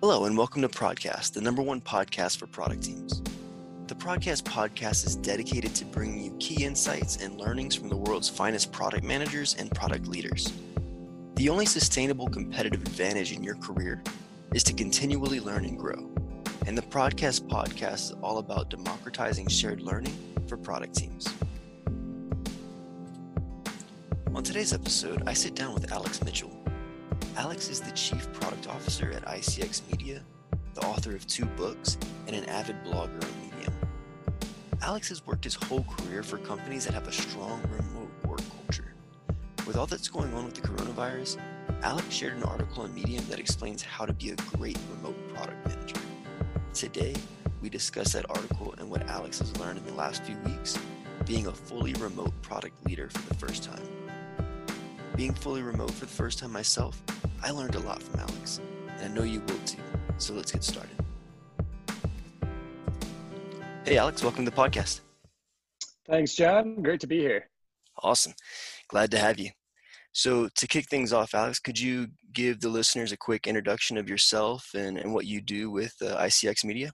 Hello, and welcome to Prodcast, the number one podcast for product teams. The Prodcast podcast is dedicated to bringing you key insights and learnings from the world's finest product managers and product leaders. The only sustainable competitive advantage in your career is to continually learn and grow. And the Prodcast podcast is all about democratizing shared learning for product teams. On today's episode, I sit down with Alex Mitchell. Alex is the Chief Product Officer at ICX Media, the author of two books, and an avid blogger on Medium. Alex has worked his whole career for companies that have a strong remote work culture. With all that's going on with the coronavirus, Alex shared an article on Medium that explains how to be a great remote product manager. Today, we discuss that article and what Alex has learned in the last few weeks being a fully remote product leader for the first time. Being fully remote for the first time myself, I learned a lot from Alex, and I know you will too. So let's get started. Hey, Alex, welcome to the podcast. Thanks, John. Great to be here. Awesome. Glad to have you. So, to kick things off, Alex, could you give the listeners a quick introduction of yourself and, and what you do with uh, ICX Media?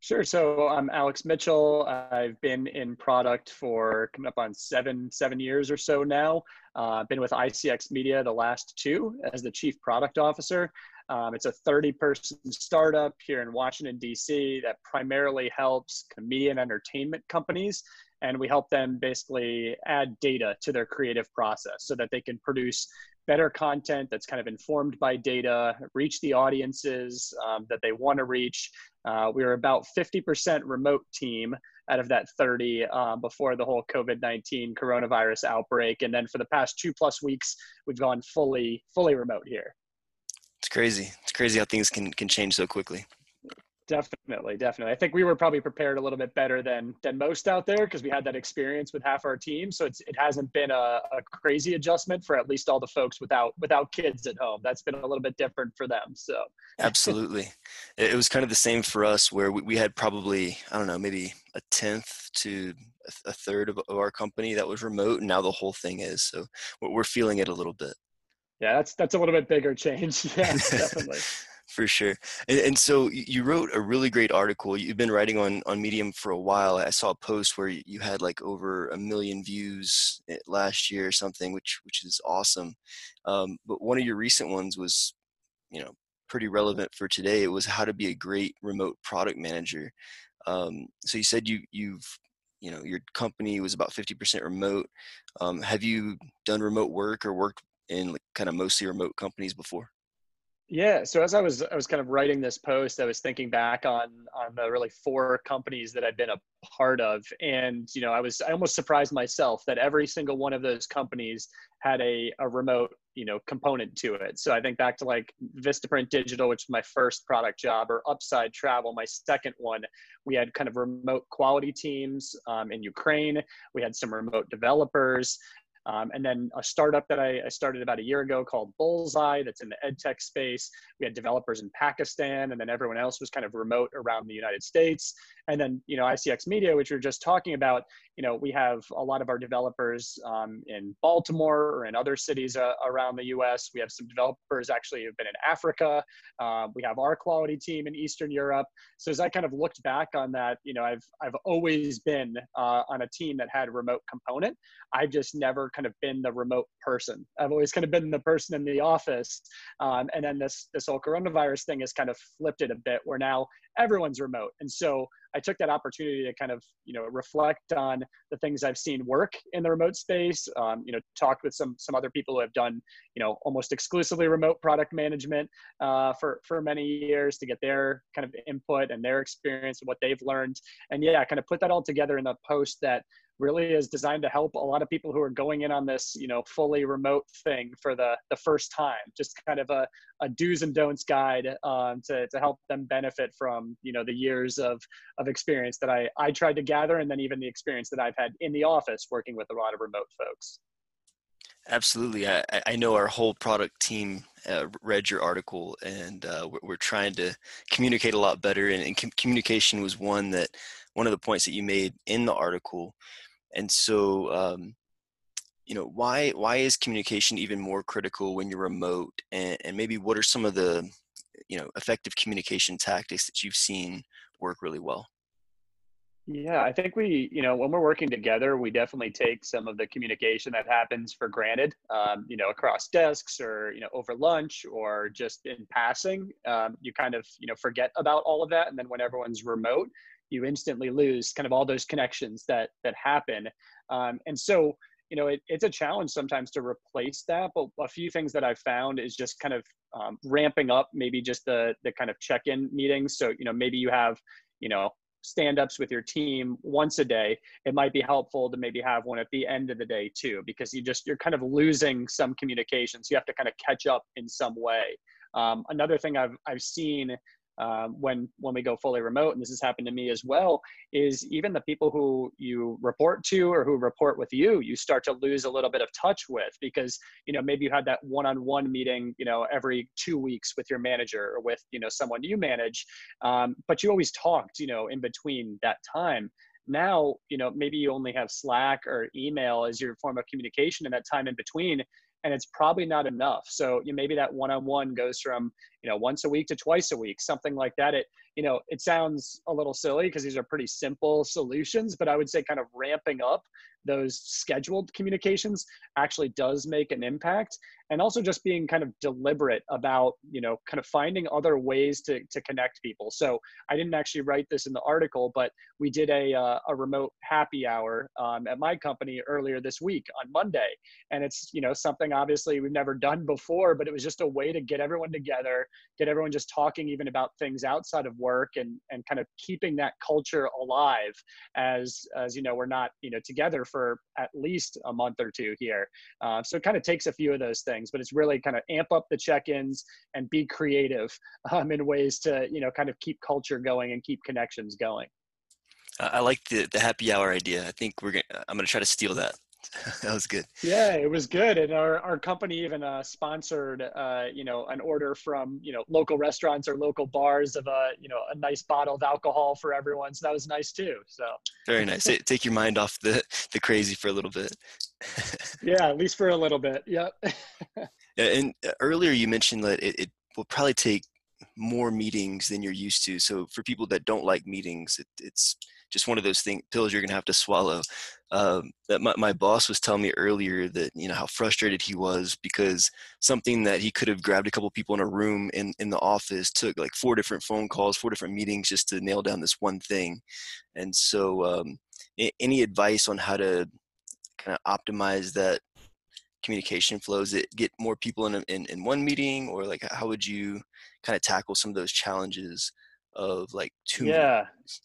Sure. So I'm Alex Mitchell. I've been in product for coming up on seven seven years or so now. Uh, been with ICX Media the last two as the chief product officer. Um, it's a 30 person startup here in Washington, D.C., that primarily helps media and entertainment companies. And we help them basically add data to their creative process so that they can produce better content that's kind of informed by data, reach the audiences um, that they want to reach. Uh, we were about 50% remote team out of that 30 uh, before the whole COVID 19 coronavirus outbreak. And then for the past two plus weeks, we've gone fully, fully remote here. It's crazy. It's crazy how things can, can change so quickly. Definitely, definitely. I think we were probably prepared a little bit better than than most out there because we had that experience with half our team. So it's it hasn't been a, a, crazy adjustment for at least all the folks without without kids at home. That's been a little bit different for them. So absolutely, it was kind of the same for us where we, we had probably I don't know maybe a tenth to a third of, of our company that was remote, and now the whole thing is. So we're feeling it a little bit. Yeah, that's that's a little bit bigger change. Yeah, definitely for sure. And, and, so you wrote a really great article. You've been writing on on Medium for a while. I saw a post where you had like over a million views eh, last year or something, which which is awesome. Um, but one of your recent ones was, you know, pretty relevant for today. It was how to be a great remote product manager. Um, so you said you you've you know your company was about 50% remote um, have you done remote work or worked in like kind of mostly remote companies before yeah. So as I was I was kind of writing this post, I was thinking back on on the really four companies that I've been a part of, and you know, I was I almost surprised myself that every single one of those companies had a a remote you know component to it. So I think back to like Vistaprint Digital, which was my first product job, or Upside Travel, my second one. We had kind of remote quality teams um, in Ukraine. We had some remote developers. Um, and then a startup that I, I, started about a year ago called Bullseye that's in the ed tech space. We had developers in Pakistan, and then everyone else was kind of remote around the United States. And then, you know, ICX Media, which we are just talking about, you know, we have a lot of our developers um, in Baltimore or in other cities uh, around the US. We have some developers actually who've been in Africa. Uh, we have our quality team in Eastern Europe. So as I kind of looked back on that, you know, I've, I've always been uh, on a team that had a remote component. I've just never kind of been the remote person. I've always kind of been the person in the office. Um, and then this, this whole coronavirus thing has kind of flipped it a bit where now everyone's remote. And so I took that opportunity to kind of, you know, reflect on the things I've seen work in the remote space. Um, you know, talked with some some other people who have done, you know, almost exclusively remote product management uh, for for many years to get their kind of input and their experience and what they've learned. And yeah, kind of put that all together in a post that really is designed to help a lot of people who are going in on this, you know, fully remote thing for the the first time. Just kind of a, a do's and don'ts guide um, to to help them benefit from you know the years of of experience that I I tried to gather, and then even the experience that I've had in the office working with a lot of remote folks. Absolutely, I, I know our whole product team uh, read your article, and uh, we're, we're, trying to communicate a lot better. And, and com- communication was one that one of the points that you made in the article and so um, you know why why is communication even more critical when you're remote and, and maybe what are some of the you know effective communication tactics that you've seen work really well yeah, I think we, you know, when we're working together, we definitely take some of the communication that happens for granted, um, you know, across desks or, you know, over lunch or just in passing. Um, you kind of, you know, forget about all of that. And then when everyone's remote, you instantly lose kind of all those connections that, that happen. Um, and so, you know, it, it's a challenge sometimes to replace that. But a few things that I've found is just kind of um, ramping up maybe just the, the kind of check-in meetings. So, you know, maybe you have, you know, stand-ups with your team once a day it might be helpful to maybe have one at the end of the day too because you just you're kind of losing some communications you have to kind of catch up in some way um, another thing i've i've seen um, when when we go fully remote and this has happened to me as well is even the people who you report to or who report with you you start to lose a little bit of touch with because you know maybe you had that one-on-one meeting you know every two weeks with your manager or with you know someone you manage um, but you always talked you know in between that time. Now you know maybe you only have slack or email as your form of communication in that time in between and it's probably not enough. So you know, maybe that one-on-one goes from you know once a week to twice a week, something like that. It you know it sounds a little silly because these are pretty simple solutions, but I would say kind of ramping up those scheduled communications actually does make an impact. And also just being kind of deliberate about you know kind of finding other ways to, to connect people. So i didn't actually write this in the article but we did a, uh, a remote happy hour um, at my company earlier this week on monday. And it's you know something obviously we've never done before but it was just a way to get everyone together get everyone just talking even about things outside of work and and kind of keeping that culture alive as as you know we're not you know together for at least a month or two here. Uh, so it kind of takes a few of those things but it's really kind of amp up the check-ins and be creative um, in ways to you know kind of keep culture going and keep connections going. I like the the happy hour idea. I think we're gonna i'm gonna try to steal that that was good. Yeah, it was good, and our, our company even uh, sponsored, uh, you know, an order from you know local restaurants or local bars of a you know a nice bottle of alcohol for everyone. So that was nice too. So very nice. Take your mind off the the crazy for a little bit. yeah, at least for a little bit. Yep. and uh, earlier you mentioned that it, it will probably take more meetings than you're used to. So for people that don't like meetings, it, it's just one of those things pills you're gonna have to swallow. Um, that my, my boss was telling me earlier that you know how frustrated he was because something that he could have grabbed a couple people in a room in in the office took like four different phone calls, four different meetings just to nail down this one thing. And so, um, any advice on how to kind of optimize that communication flows it get more people in, in in one meeting or like how would you kind of tackle some of those challenges of like two yeah meetings?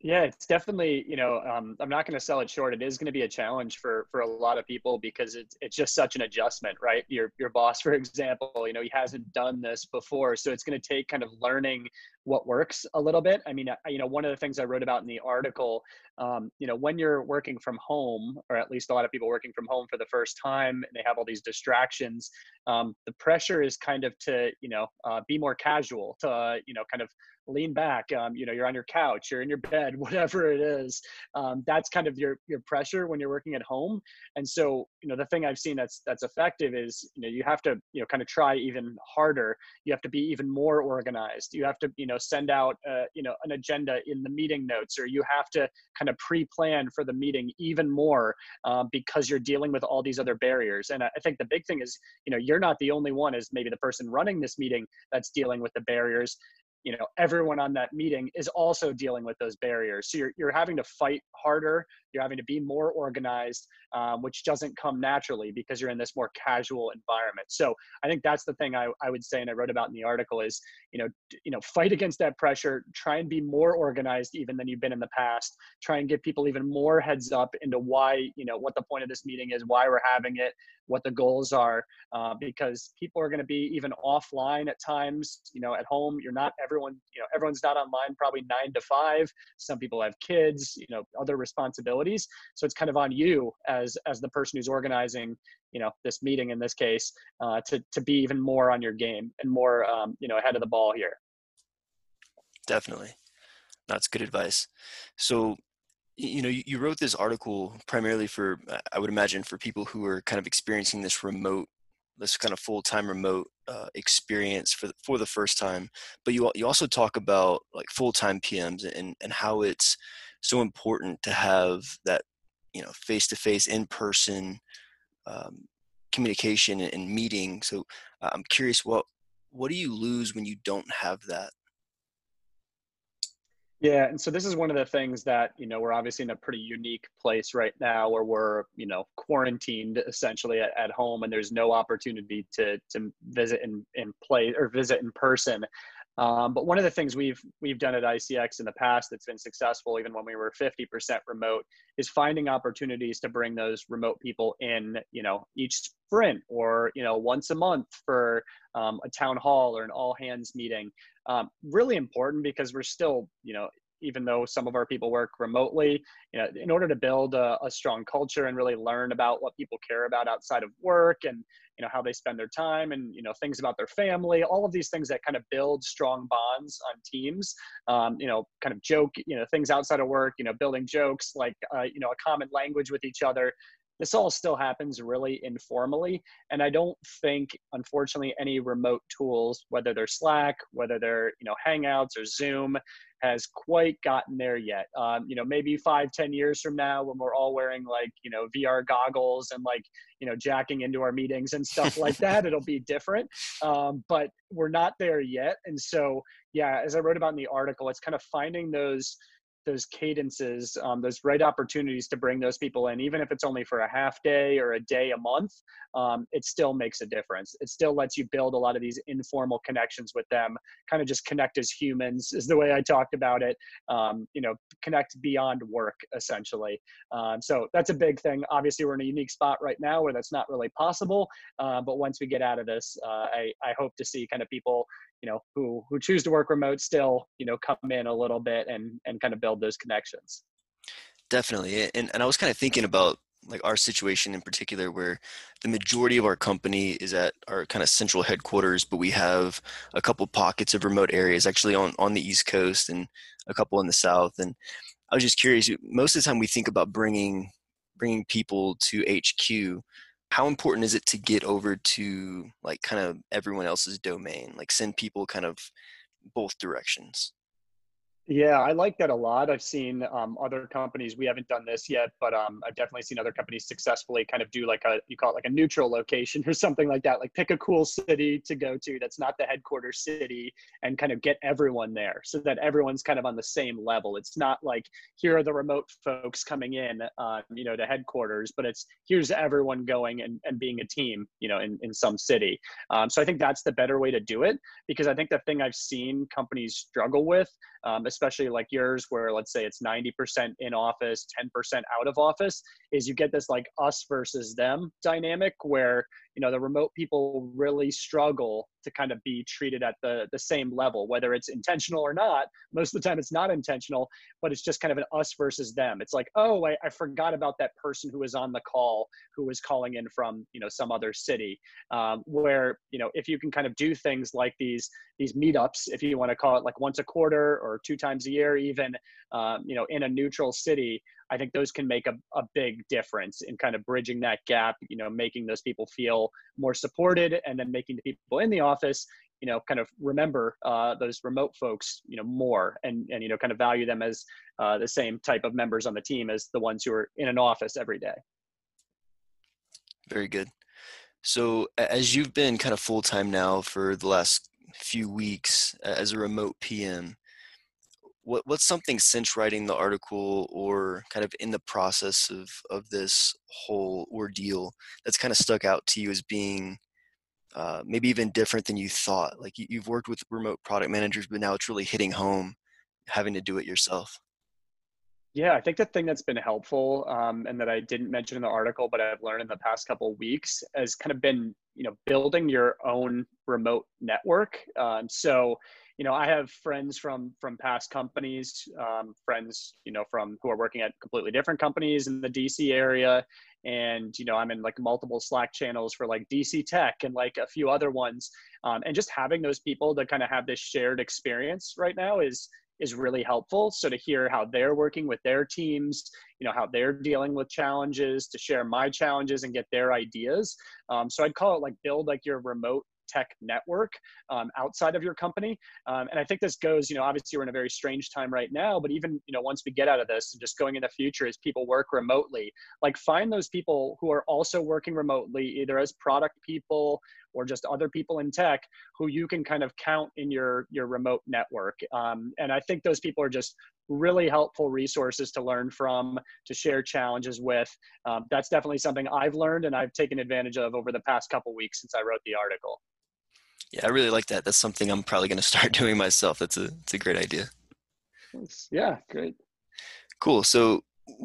Yeah, it's definitely, you know, um, I'm not going to sell it short. It is going to be a challenge for for a lot of people because it's it's just such an adjustment, right? Your your boss, for example, you know, he hasn't done this before, so it's going to take kind of learning what works a little bit. I mean, I, you know, one of the things I wrote about in the article, um, you know, when you're working from home, or at least a lot of people working from home for the first time, and they have all these distractions, um, the pressure is kind of to, you know, uh, be more casual, to, uh, you know, kind of lean back um, you know you're on your couch you're in your bed whatever it is um, that's kind of your your pressure when you're working at home. And so you know the thing i've seen that's that's effective is you know you have to you know kind of try even harder. You have to be even more organized. You have to you know send out uh, you know an agenda in the meeting notes or you have to kind of pre-plan for the meeting even more uh, because you're dealing with all these other barriers. And i think the big thing is you know you're not the only one as maybe the person running this meeting that's dealing with the barriers. You know everyone on that meeting is also dealing with those barriers. So you're, you're having to fight harder you're having to be more organized um, which doesn't come naturally because you're in this more casual environment. So i think that's the thing I, I would say and i wrote about in the article is you know you know fight against that pressure try and be more organized even than you've been in the past try and give people even more heads up into why you know what the point of this meeting is why we're having it what the goals are uh, because people are going to be even offline at times you know at home you're not everyone you know everyone's not online probably nine to five. Some people have kids you know other responsibilities so it's kind of on you as as the person who's organizing you know this meeting in this case uh, to to be even more on your game and more um, you know ahead of the ball here. Definitely. That's good advice. So you know you wrote this article primarily for i would imagine for people who are kind of experiencing this remote this kind of full time remote uh, experience for the, for the first time, but you you also talk about like full time PMs and and how it's so important to have that you know face to face in person um, communication and meeting. So uh, I'm curious what what do you lose when you don't have that? Yeah, and so this is one of the things that you know we're obviously in a pretty unique place right now, where we're you know quarantined essentially at, at home, and there's no opportunity to to visit in in play or visit in person. Um, but one of the things we've we've done at ICX in the past that's been successful, even when we were 50% remote, is finding opportunities to bring those remote people in, you know, each sprint or you know once a month for um, a town hall or an all hands meeting. Um, really important because we're still, you know, even though some of our people work remotely, you know, in order to build a, a, strong culture and really learn about what people care about outside of work and you know how they spend their time and you know things about their family, all of these things that kind of build strong bonds on teams. Um, you know, kind of joke, you know, things outside of work, you know, building jokes like uh, you know a common language with each other this all still happens really informally and i don't think unfortunately any remote tools whether they're slack whether they're you know hangouts or zoom has quite gotten there yet. Um, you know maybe five ten years from now when we're all wearing like you know vr goggles and like you know jacking into our meetings and stuff like that it'll be different. Um, but we're not there yet. And so yeah as i wrote about in the article it's kind of finding those those cadences, um, those right opportunities to bring those people in, even if it's only for a half day or a day a month, um, it still makes a difference. It still lets you build a lot of these informal connections with them, kind of just connect as humans, is the way I talked about it. Um, you know, connect beyond work, essentially. Um, so that's a big thing. Obviously, we're in a unique spot right now where that's not really possible. Uh, but once we get out of this, uh, I, I hope to see kind of people you know who who choose to work remote still you know come in a little bit and and kind of build those connections. Definitely and and i was kind of thinking about like our situation in particular where the majority of our company is at our kind of central headquarters but we have a couple pockets of remote areas actually on on the east coast and a couple in the south and i was just curious most of the time we think about bringing bringing people to hq how important is it to get over to like kind of everyone else's domain like send people kind of both directions yeah, I like that a lot. I've seen um, other companies. We haven't done this yet, but um, I've definitely seen other companies successfully kind of do like a you call it like a neutral location or something like that. Like pick a cool city to go to that's not the headquarters city, and kind of get everyone there so that everyone's kind of on the same level. It's not like here are the remote folks coming in, um, you know, to headquarters, but it's here's everyone going and, and being a team, you know, in in some city. Um, so I think that's the better way to do it because I think the thing I've seen companies struggle with um, especially like yours, where let's say it's 90% in office, 10% out of office, is you get this like us versus them dynamic where you know the remote people really struggle to kind of be treated at the the same level whether it's intentional or not. Most of the time it's not intentional but it's just kind of an us versus them. It's like oh I, I forgot about that person who was on the call who was calling in from you know some other city. Um, where you know if you can kind of do things like these these meetups if you want to call it like once a quarter or two times a year even um, you know in a neutral city I think those can make a, a big difference in kind of bridging that gap, you know, making those people feel more supported and then making the people in the office, you know, kind of remember uh, those remote folks, you know, more and, and, you know, kind of value them as uh, the same type of members on the team as the ones who are in an office every day. Very good. So as you've been kind of full time now for the last few weeks as a remote PM, what what's something since writing the article or kind of in the process of of this whole ordeal that's kind of stuck out to you as being uh, maybe even different than you thought like you, you've worked with remote product managers but now it's really hitting home having to do it yourself yeah, I think the thing that's been helpful um, and that I didn't mention in the article, but I've learned in the past couple weeks has kind of been, you know, building your own remote network. Um, so, you know, I have friends from from past companies, um, friends, you know, from who are working at completely different companies in the DC area, and you know, I'm in like multiple Slack channels for like DC Tech and like a few other ones, um, and just having those people to kind of have this shared experience right now is is really helpful. So to hear how they're working with their teams, you know, how they're dealing with challenges, to share my challenges and get their ideas. Um, so I'd call it like build like your remote tech network um, outside of your company. Um, and I think this goes, you know, obviously we're in a very strange time right now, but even, you know, once we get out of this and just going in the future as people work remotely, like find those people who are also working remotely, either as product people or just other people in tech who you can kind of count in your your remote network. Um, and I think those people are just really helpful resources to learn from, to share challenges with. Um, that's definitely something I've learned and I've taken advantage of over the past couple weeks since I wrote the article. Yeah, I really like that. That's something I'm probably going to start doing myself. That's a, it's a great idea. Yeah, great. Cool. So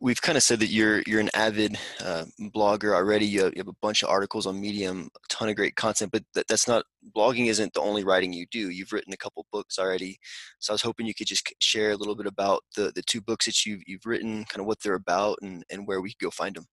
we've kind of said that you're you're an avid uh, blogger already. You have, you have, a bunch of articles on Medium, a ton of great content. But that, that's not blogging. Isn't the only writing you do? You've written a couple books already. So I was hoping you could just share a little bit about the the two books that you've you've written, kind of what they're about, and and where we could go find them.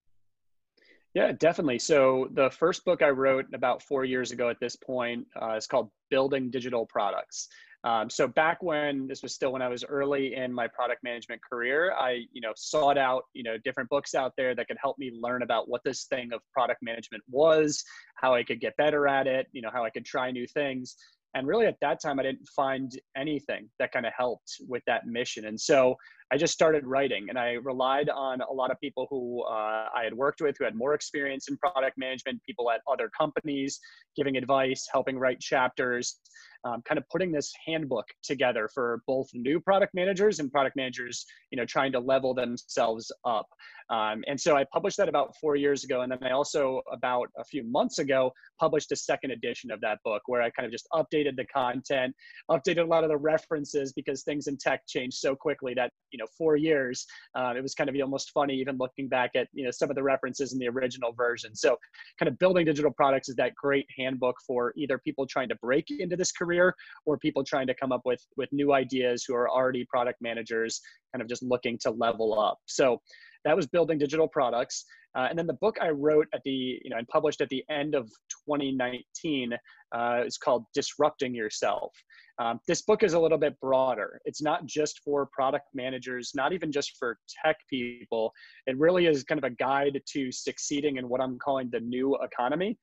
Yeah, definitely. So the first book I wrote about four years ago at this point uh, is called Building Digital Products. Um, so back when this was still when I was early in my product management career, I you know sought out you know different books out there that could help me learn about what this thing of product management was, how I could get better at it, you know how I could try new things. And really at that time, I didn't find anything that kind of helped with that mission. And so I just started writing and I relied on a lot of people who uh, I had worked with who had more experience in product management, people at other companies giving advice, helping write chapters um, kind of putting this handbook together for both new product managers and product managers, you know, trying to level themselves up. Um, and so I published that about four years ago. And then I also, about a few months ago, published a second edition of that book where I kind of just updated the content, updated a lot of the references because things in tech change so quickly that, you know, four years, uh, it was kind of almost funny even looking back at, you know, some of the references in the original version. So kind of building digital products is that great handbook for either people trying to break into this career or people trying to come up with, with new ideas who are already product managers, kind of just looking to level up. So that was building digital products. Uh, and then the book I wrote at the, you know, and published at the end of 2019 uh, is called Disrupting Yourself. Um, this book is a little bit broader. It's not just for product managers, not even just for tech people. It really is kind of a guide to succeeding in what I'm calling the new economy.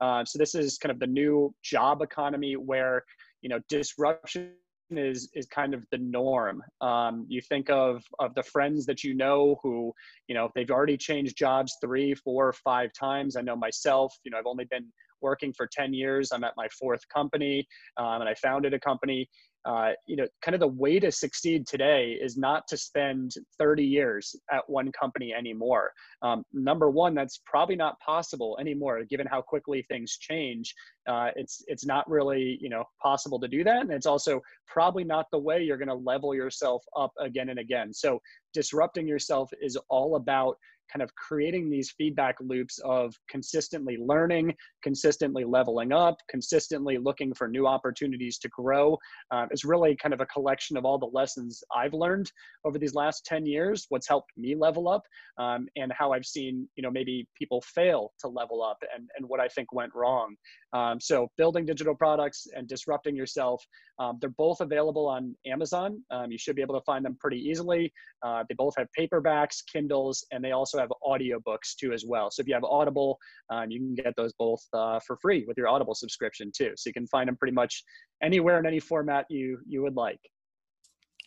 Uh, so this is kind of the new job economy where you know disruption is is kind of the norm. Um, you think of of the friends that you know who you know they've already changed jobs three, four, five times. I know myself. You know, I've only been working for 10 years. I'm at my fourth company, um, and I founded a company uh, you know, kind of the way to succeed today is not to spend 30 years at one company anymore. Um, number one, that's probably not possible anymore, given how quickly things change. Uh, it's it's not really you know possible to do that, and it's also probably not the way you're going to level yourself up again and again. So disrupting yourself is all about kind of creating these feedback loops of consistently learning, consistently leveling up, consistently looking for new opportunities to grow. Um, it's really kind of a collection of all the lessons I've learned over these last 10 years, what's helped me level up, um, and how I've seen, you know, maybe people fail to level up and, and what I think went wrong. Um, so building digital products and disrupting yourself, um, they're both available on Amazon. Um, you should be able to find them pretty easily. Uh, they both have paperbacks, Kindles, and they also have audiobooks too as well. So if you have Audible, um, you can get those both uh, for free with your Audible subscription too. So you can find them pretty much anywhere in any format you you would like.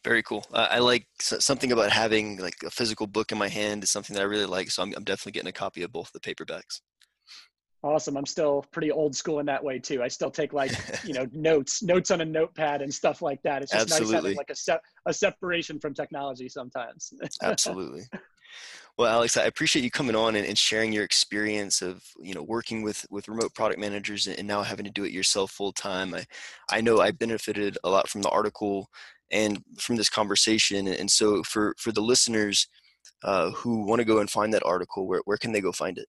Very cool. Uh, I like something about having like a physical book in my hand is something that I really like. So I'm, I'm definitely getting a copy of both the paperbacks. Awesome. I'm still pretty old school in that way too. I still take like, you know, notes, notes on a notepad and stuff like that. It's just Absolutely. nice having like a se- a separation from technology sometimes. Absolutely. Well, Alex, I appreciate you coming on and, sharing your experience of you know working with with remote product managers and now having to do it yourself full time. I I know I benefited a lot from the article and from this conversation. And so for for the listeners uh, who want to go and find that article, where where can they go find it?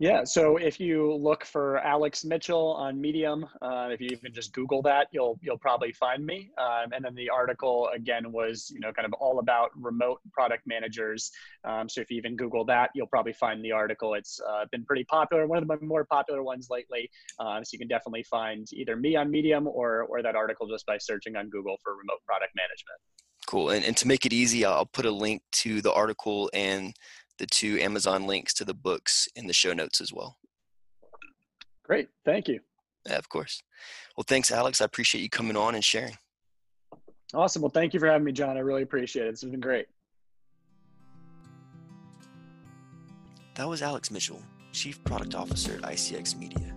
Yeah, so if you look for Alex Mitchell on Medium, uh, if you even just Google that, you'll you'll probably find me. Um, and then the article again was you know kind of all about remote product managers. Um, so if you even Google that, you'll probably find the article. It's uh, been pretty popular, one of the more popular ones lately. Uh, so you can definitely find either me on Medium or or that article just by searching on Google for remote product management. Cool. And, and to make it easy, I'll put a link to the article and the two Amazon links to the books in the show notes as well. Great. Thank you. Yeah, of course. Well, thanks, Alex. I appreciate you coming on and sharing. Awesome. Well, thank you for having me, John. I really appreciate it. This has been great. That was Alex Mitchell, Chief Product Officer at ICX Media.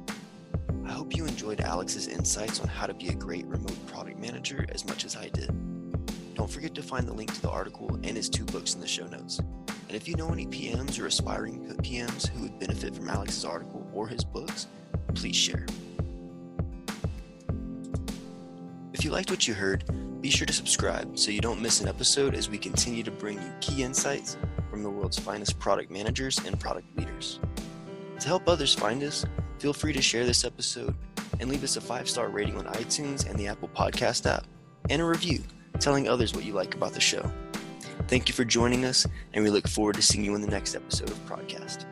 I hope you enjoyed Alex's insights on how to be a great remote product manager as much as I did. Don't forget to find the link to the article and his two books in the show notes. And if you know any PMs or aspiring PMs who would benefit from Alex's article or his books, please share. If you liked what you heard, be sure to subscribe so you don't miss an episode as we continue to bring you key insights from the world's finest product managers and product leaders. To help others find us, feel free to share this episode and leave us a five star rating on iTunes and the Apple Podcast app and a review telling others what you like about the show. Thank you for joining us, and we look forward to seeing you in the next episode of Prodcast.